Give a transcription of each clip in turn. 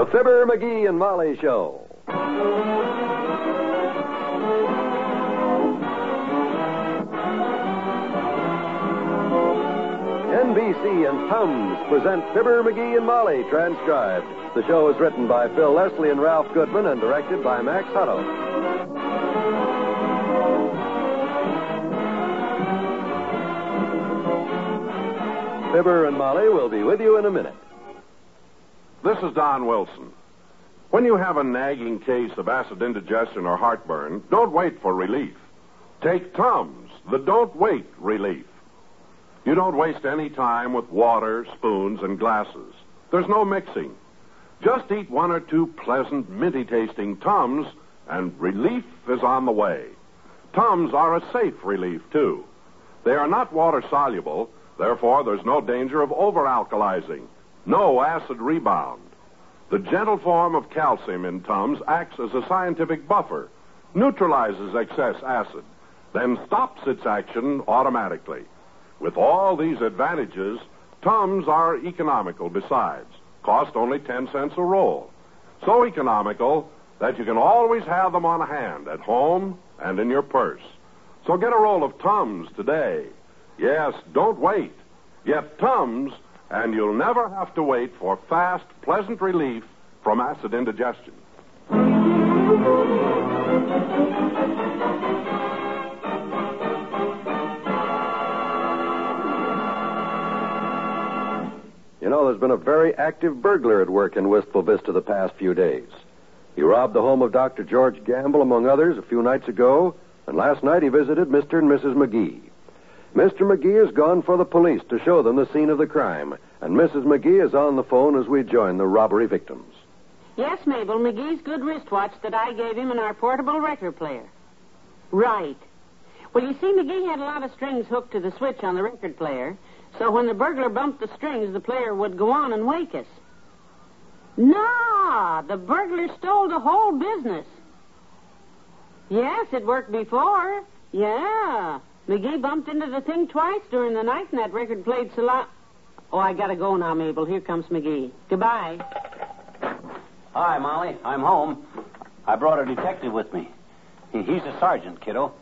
The Fibber, McGee, and Molly Show. NBC and Tums present Fibber, McGee, and Molly, transcribed. The show is written by Phil Leslie and Ralph Goodman and directed by Max Hutto. Fibber and Molly will be with you in a minute. This is Don Wilson. When you have a nagging case of acid indigestion or heartburn, don't wait for relief. Take Tums, the don't wait relief. You don't waste any time with water, spoons, and glasses. There's no mixing. Just eat one or two pleasant, minty tasting Tums, and relief is on the way. Tums are a safe relief, too. They are not water soluble, therefore, there's no danger of over alkalizing, no acid rebound. The gentle form of calcium in Tums acts as a scientific buffer, neutralizes excess acid, then stops its action automatically. With all these advantages, Tums are economical besides. Cost only 10 cents a roll. So economical that you can always have them on hand at home and in your purse. So get a roll of Tums today. Yes, don't wait. Get Tums, and you'll never have to wait for fast, pleasant relief from acid indigestion. You know, there's been a very active burglar at work in Wistful Vista the past few days. He robbed the home of Dr. George Gamble, among others, a few nights ago, and last night he visited Mr. and Mrs. McGee. Mr. McGee has gone for the police to show them the scene of the crime, and Mrs. McGee is on the phone as we join the robbery victims. Yes, Mabel, McGee's good wristwatch that I gave him and our portable record player. Right. Well, you see, McGee had a lot of strings hooked to the switch on the record player, so when the burglar bumped the strings, the player would go on and wake us. Nah, the burglar stole the whole business. Yes, it worked before. Yeah. McGee bumped into the thing twice during the night, and that record played so loud. Oh, I gotta go now, Mabel. Here comes McGee. Goodbye. Hi, Molly. I'm home. I brought a detective with me. He's a sergeant, kiddo.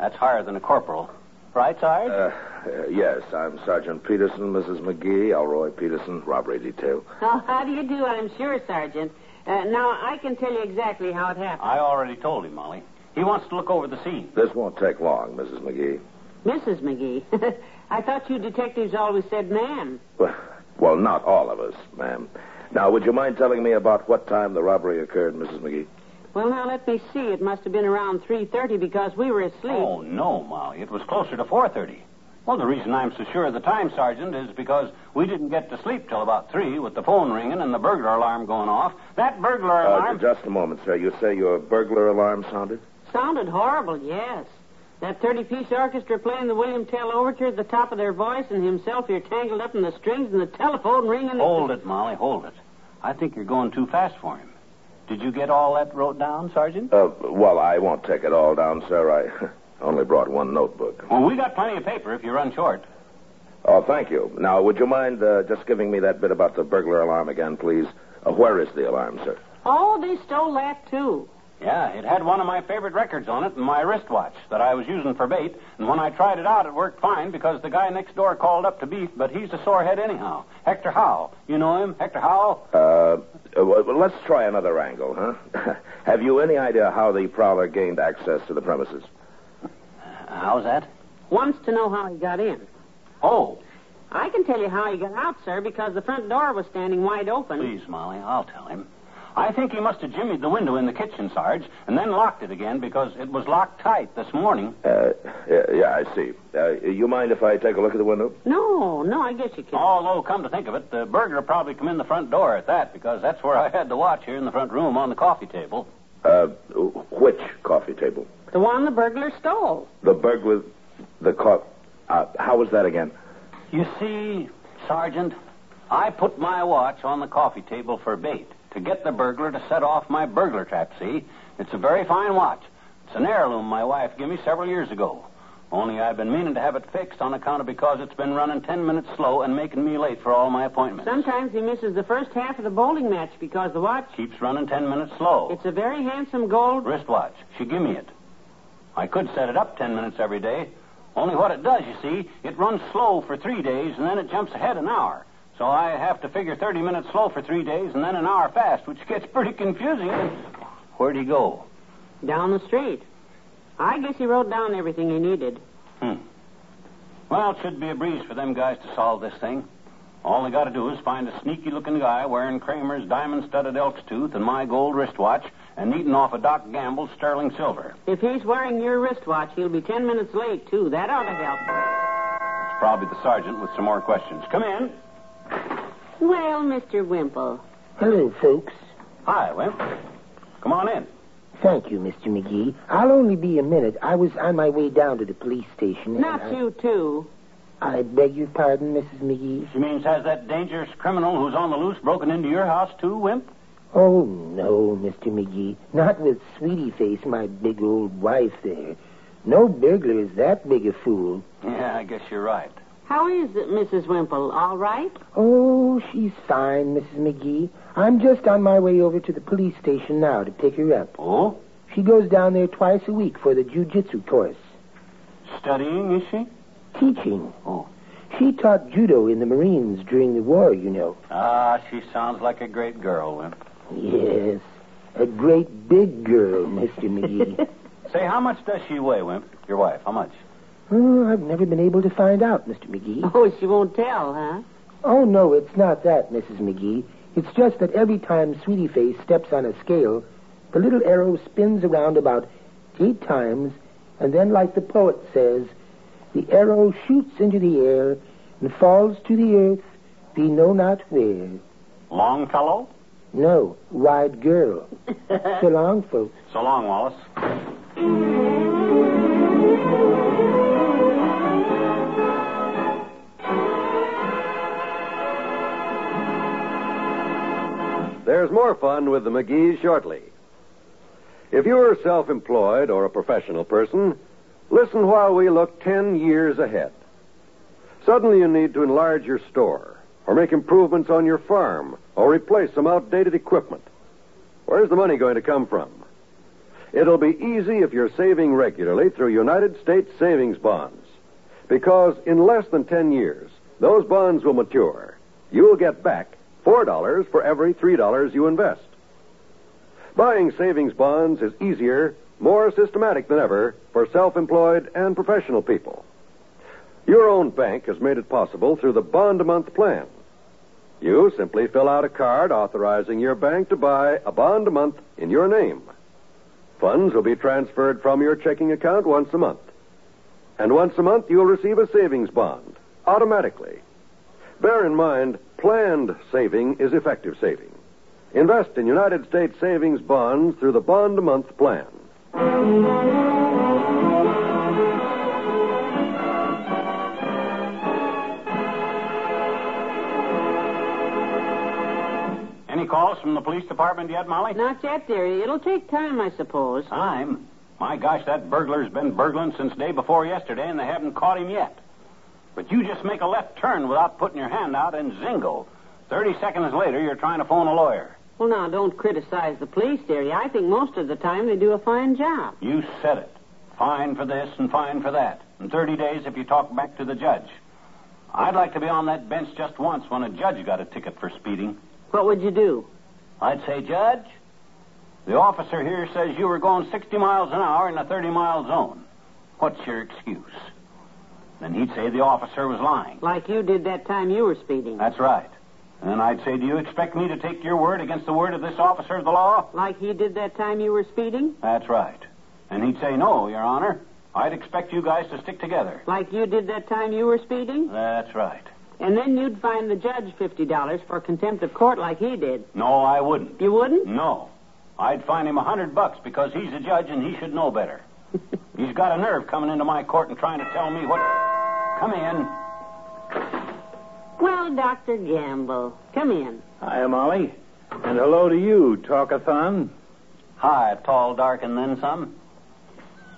That's higher than a corporal. Right, Sarge? Uh, uh, yes, I'm Sergeant Peterson, Mrs. McGee, Elroy Peterson, robbery detail. Oh, how do you do? I'm sure, Sergeant. Uh, now, I can tell you exactly how it happened. I already told him, Molly. He wants to look over the scene. This won't take long, Mrs. McGee. Mrs. McGee. I thought you detectives always said ma'am. Well, well, not all of us, ma'am. Now, would you mind telling me about what time the robbery occurred, Mrs. McGee? Well, now, let me see. It must have been around 3.30 because we were asleep. Oh, no, Molly. It was closer to 4.30. Well, the reason I'm so sure of the time, Sergeant, is because we didn't get to sleep till about 3 with the phone ringing and the burglar alarm going off. That burglar Uh, alarm... just a moment, sir. You say your burglar alarm sounded? Sounded horrible, yes. That 30-piece orchestra playing the William Tell Overture at the top of their voice and himself here tangled up in the strings and the telephone ringing... Hold it, Molly, hold it. I think you're going too fast for him. Did you get all that wrote down, Sergeant? Uh, well, I won't take it all down, sir. I only brought one notebook. Well, we got plenty of paper if you run short. Oh, thank you. Now, would you mind uh, just giving me that bit about the burglar alarm again, please? Uh, where is the alarm, sir? Oh, they stole that, too. Yeah, it had one of my favorite records on it and my wristwatch that I was using for bait. And when I tried it out, it worked fine because the guy next door called up to beef, but he's a sorehead anyhow. Hector Howe. You know him? Hector Howe? Uh, well, let's try another angle, huh? Have you any idea how the prowler gained access to the premises? How's that? Wants to know how he got in. Oh, I can tell you how he got out, sir, because the front door was standing wide open. please, Molly, I'll tell him. I think he must have jimmied the window in the kitchen, Sarge, and then locked it again because it was locked tight this morning. Uh, yeah, yeah, I see. Uh, you mind if I take a look at the window? No, no, I guess you can. Although, come to think of it, the burglar probably come in the front door at that because that's where I had the watch here in the front room on the coffee table. Uh, which coffee table? The one the burglar stole. The burglar, the co- uh, how was that again? You see, Sergeant, I put my watch on the coffee table for bait to get the burglar to set off my burglar trap, see? It's a very fine watch. It's an heirloom my wife gave me several years ago. Only I've been meaning to have it fixed on account of because it's been running ten minutes slow and making me late for all my appointments. Sometimes he misses the first half of the bowling match because the watch. Keeps running ten minutes slow. It's a very handsome gold. Wristwatch. She give me it. I could set it up ten minutes every day. Only what it does, you see, it runs slow for three days and then it jumps ahead an hour. So I have to figure 30 minutes slow for three days and then an hour fast, which gets pretty confusing. Where'd he go? Down the street. I guess he wrote down everything he needed. Hmm. Well, it should be a breeze for them guys to solve this thing. All they got to do is find a sneaky looking guy wearing Kramer's diamond studded elk's tooth and my gold wristwatch and eating off of Doc Gamble's sterling silver. If he's wearing your wristwatch, he'll be ten minutes late, too. That ought to help. It's probably the sergeant with some more questions. Come in. Well, Mr. Wimple. Hello, folks. Hi, Wimp. Come on in. Thank you, Mr. McGee. I'll only be a minute. I was on my way down to the police station. and Not I- you, too. I beg your pardon, Mrs. McGee. She means has that dangerous criminal who's on the loose broken into your house, too, Wimp? Oh, no, Mr. McGee. Not with Sweetie Face, my big old wife there. No burglar is that big a fool. Yeah, I guess you're right. How is it, Mrs. Wimple? All right? Oh, she's fine, Mrs. McGee. I'm just on my way over to the police station now to pick her up. Oh? She goes down there twice a week for the jujitsu course. Studying, is she? Teaching. Oh. She taught judo in the Marines during the war, you know. Ah, she sounds like a great girl, Wimp. Yes. A great big girl, Mr. McGee. Say, how much does she weigh, Wimp? Your wife, how much? Oh, I've never been able to find out, Mr. McGee. Oh, she won't tell, huh? Oh, no, it's not that, Mrs. McGee. It's just that every time Sweetie Face steps on a scale, the little arrow spins around about eight times, and then, like the poet says, the arrow shoots into the air and falls to the earth, we know not where. Longfellow? No, wide girl. so long, folks. So long, Wallace. There's more fun with the McGees shortly. If you're self employed or a professional person, listen while we look 10 years ahead. Suddenly you need to enlarge your store, or make improvements on your farm, or replace some outdated equipment. Where's the money going to come from? It'll be easy if you're saving regularly through United States savings bonds. Because in less than 10 years, those bonds will mature. You'll get back $4 for every $3 you invest. Buying savings bonds is easier, more systematic than ever for self employed and professional people. Your own bank has made it possible through the bond a month plan. You simply fill out a card authorizing your bank to buy a bond a month in your name. Funds will be transferred from your checking account once a month. And once a month, you'll receive a savings bond automatically. Bear in mind, planned saving is effective saving. Invest in United States savings bonds through the bond a month plan. Any calls from the police department yet, Molly? Not yet, dearie. It'll take time, I suppose. Time? My gosh, that burglar's been burgling since day before yesterday, and they haven't caught him yet. But you just make a left turn without putting your hand out, and zingo. Thirty seconds later, you're trying to phone a lawyer. Well, now, don't criticize the police, dearie. I think most of the time they do a fine job. You said it. Fine for this and fine for that. In 30 days if you talk back to the judge. I'd like to be on that bench just once when a judge got a ticket for speeding. What would you do? I'd say, Judge, the officer here says you were going 60 miles an hour in a 30 mile zone. What's your excuse? Then he'd say the officer was lying. Like you did that time you were speeding. That's right. And then I'd say, Do you expect me to take your word against the word of this officer of the law? Like he did that time you were speeding? That's right. And he'd say, No, Your Honor. I'd expect you guys to stick together. Like you did that time you were speeding? That's right. And then you'd fine the judge $50 for contempt of court like he did. No, I wouldn't. You wouldn't? No. I'd fine him a hundred bucks because he's a judge and he should know better. he's got a nerve coming into my court and trying to tell me what. Come in. Well, Dr. Gamble, come in. Hi, Molly. And hello to you, Talkathon. Hi, tall, dark, and then some.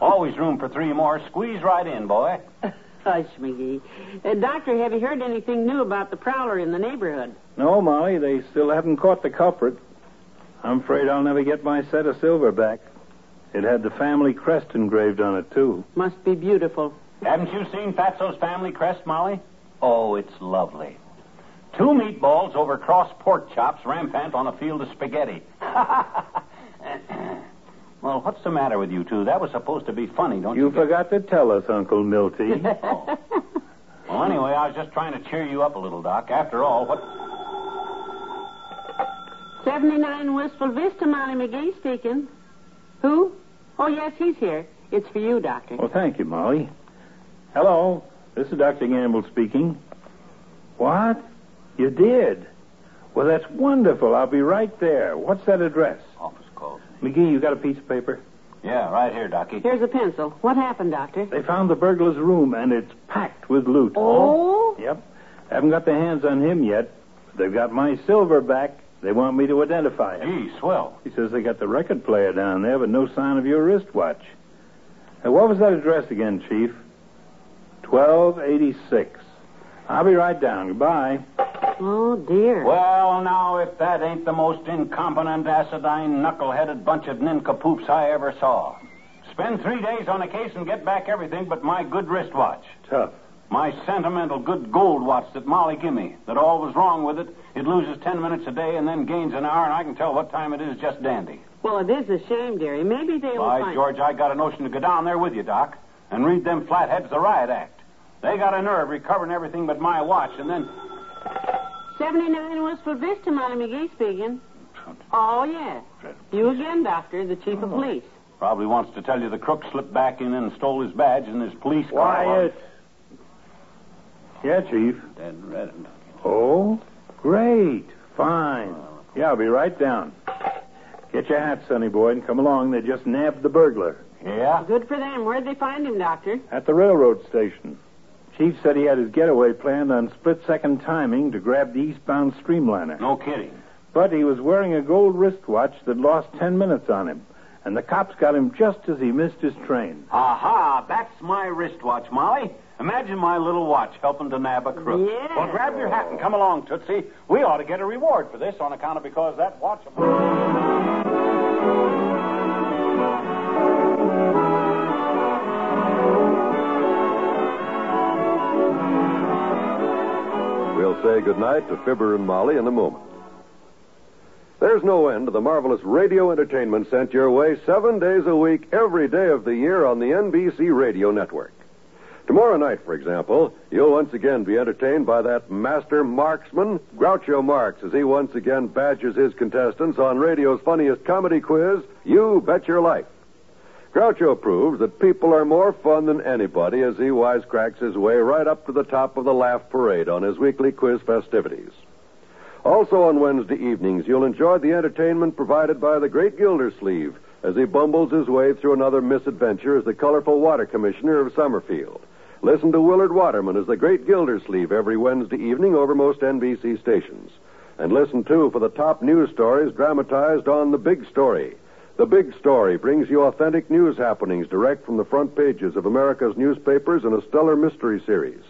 Always room for three more. Squeeze right in, boy. Hush, McGee. Uh, doctor, have you heard anything new about the prowler in the neighborhood? No, Molly, they still haven't caught the culprit. I'm afraid I'll never get my set of silver back. It had the family crest engraved on it, too. Must be beautiful. Haven't you seen Fatso's family crest, Molly? Oh, it's lovely. Two meatballs over cross pork chops rampant on a field of spaghetti. well, what's the matter with you two? That was supposed to be funny, don't you? You forgot to tell us, Uncle Milty. oh. Well, anyway, I was just trying to cheer you up a little, Doc. After all, what. 79 Wistful Vista, Molly McGee speaking. Who? Oh, yes, he's here. It's for you, Doctor. Well, thank you, Molly. Hello. This is Dr. Gamble speaking. What? You did? Well, that's wonderful. I'll be right there. What's that address? Office calls. McGee, you got a piece of paper? Yeah, right here, Docky. Here's a pencil. What happened, Doctor? They found the burglar's room, and it's packed with loot. Oh? Yep. Haven't got their hands on him yet. They've got my silver back. They want me to identify him. Gee, swell. He says they got the record player down there, but no sign of your wristwatch. Hey, what was that address again, Chief? 1286. I'll be right down. Goodbye. Oh, dear. Well, now, if that ain't the most incompetent, acidine, knuckle-headed bunch of nincompoops I ever saw. Spend three days on a case and get back everything but my good wristwatch. Tough. My sentimental good gold watch that Molly give me. That all was wrong with it. It loses ten minutes a day and then gains an hour, and I can tell what time it is just dandy. Well, it is a shame, dearie. Maybe they'll By find... George, I got a notion to go down there with you, Doc, and read them flatheads the riot act. They got a nerve recovering everything but my watch, and then. 79 Wistful Vista, Molly McGee speaking. Oh, yes. You again, Doctor, the chief of oh. police. Probably wants to tell you the crook slipped back in and stole his badge and his police car. Quiet. Yeah, Chief. Dead red. Oh, great. Fine. Yeah, I'll be right down. Get your hat, Sonny boy, and come along. They just nabbed the burglar Yeah? Good for them. Where'd they find him, Doctor? at the railroad station. Chief said he had his getaway planned on split-second timing to grab the eastbound streamliner. No kidding. But he was wearing a gold wristwatch that lost ten minutes on him, and the cops got him just as he missed his train. Aha, that's my wristwatch, Molly. Imagine my little watch helping to nab a crook. Yeah. Well, grab your hat and come along, Tootsie. We ought to get a reward for this on account of because that watch. We'll say goodnight to Fibber and Molly in a moment. There's no end to the marvelous radio entertainment sent your way seven days a week, every day of the year on the NBC Radio Network. Tomorrow night, for example, you'll once again be entertained by that master marksman, Groucho Marx, as he once again badgers his contestants on radio's funniest comedy quiz, You Bet Your Life. Groucho proves that people are more fun than anybody as he wisecracks his way right up to the top of the laugh parade on his weekly quiz festivities. Also on Wednesday evenings, you'll enjoy the entertainment provided by the great Gildersleeve as he bumbles his way through another misadventure as the colorful water commissioner of Summerfield. Listen to Willard Waterman as the great Gildersleeve every Wednesday evening over most NBC stations. And listen, too, for the top news stories dramatized on The Big Story. The Big Story brings you authentic news happenings direct from the front pages of America's newspapers in a stellar mystery series.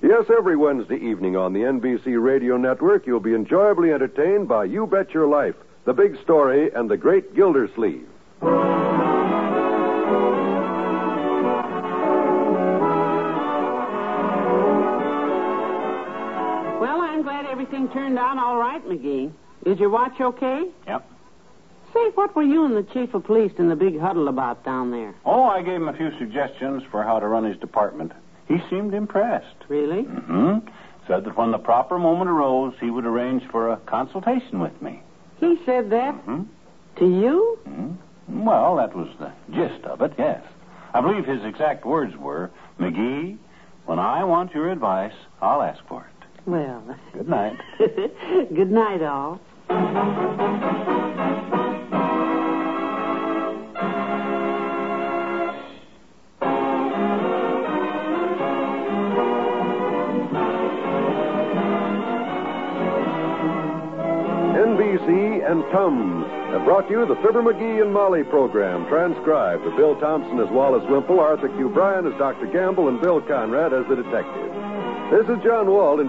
Yes, every Wednesday evening on the NBC Radio Network, you'll be enjoyably entertained by You Bet Your Life, The Big Story, and The Great Gildersleeve. Well, I'm glad everything turned out all right, McGee. Is your watch okay? Yep. Say, what were you and the chief of police in the big huddle about down there? Oh, I gave him a few suggestions for how to run his department. He seemed impressed. Really? Mm-hmm. Said that when the proper moment arose, he would arrange for a consultation with me. He said that? Hmm? To you? Mm-hmm. Well, that was the gist of it, yes. I believe his exact words were, McGee, when I want your advice, I'll ask for it. Well, Good night. good night, all. Tums have brought you the Fibber McGee and Molly program, transcribed with Bill Thompson as Wallace Wimple, Arthur Q. Bryan as Dr. Gamble, and Bill Conrad as the detective. This is John Wald.